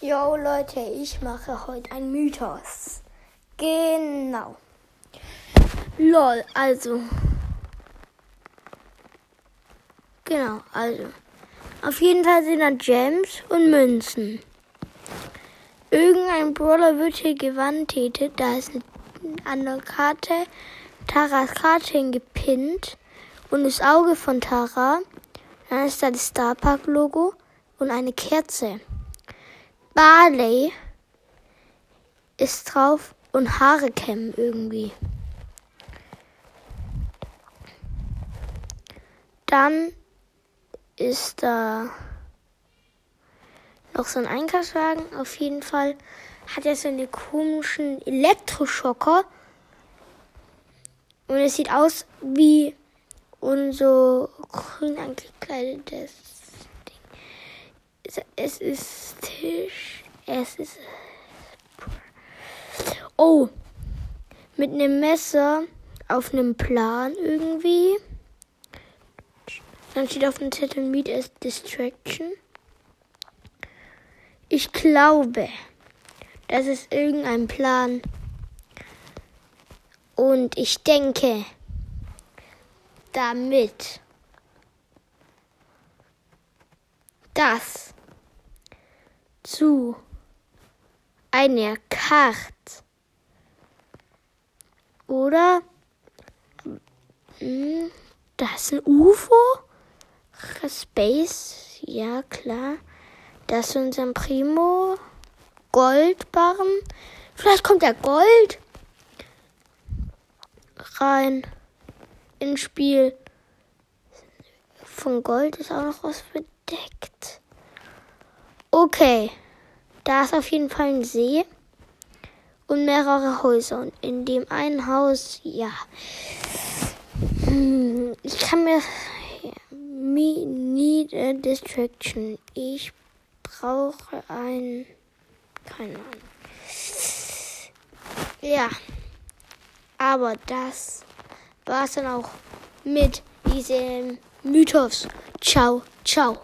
Jo Leute, ich mache heute ein Mythos. Genau. Lol, also. Genau, also. Auf jeden Fall sind da Gems und Münzen. Irgendein Brawler wird hier gewandtätet. Da ist an der Karte Taras Karte gepinnt und das Auge von Tara. Dann ist da das Starpark Logo und eine Kerze. Barley ist drauf und Haare kämmen irgendwie. Dann ist da noch so ein Einkaufswagen. Auf jeden Fall hat er so einen komischen Elektroschocker. Und es sieht aus wie unser grün angekleidetes es ist. Es ist. Oh. Mit einem Messer auf einem Plan irgendwie. Dann steht auf dem Zettel Meet as Distraction. Ich glaube, das ist irgendein Plan. Und ich denke, damit das zu einer Karte. Oder hm, das ist ein UFO? Space, ja klar. Das ist unser Primo. Goldbarren. Vielleicht kommt der Gold rein ins Spiel. Von Gold ist auch noch was bedeckt. Okay, da ist auf jeden Fall ein See und mehrere Häuser. Und in dem einen Haus, ja, hm, ich kann mir me need a distraction. Ich brauche ein, keine Ahnung. Ja, aber das war es dann auch mit diesem Mythos. Ciao, ciao.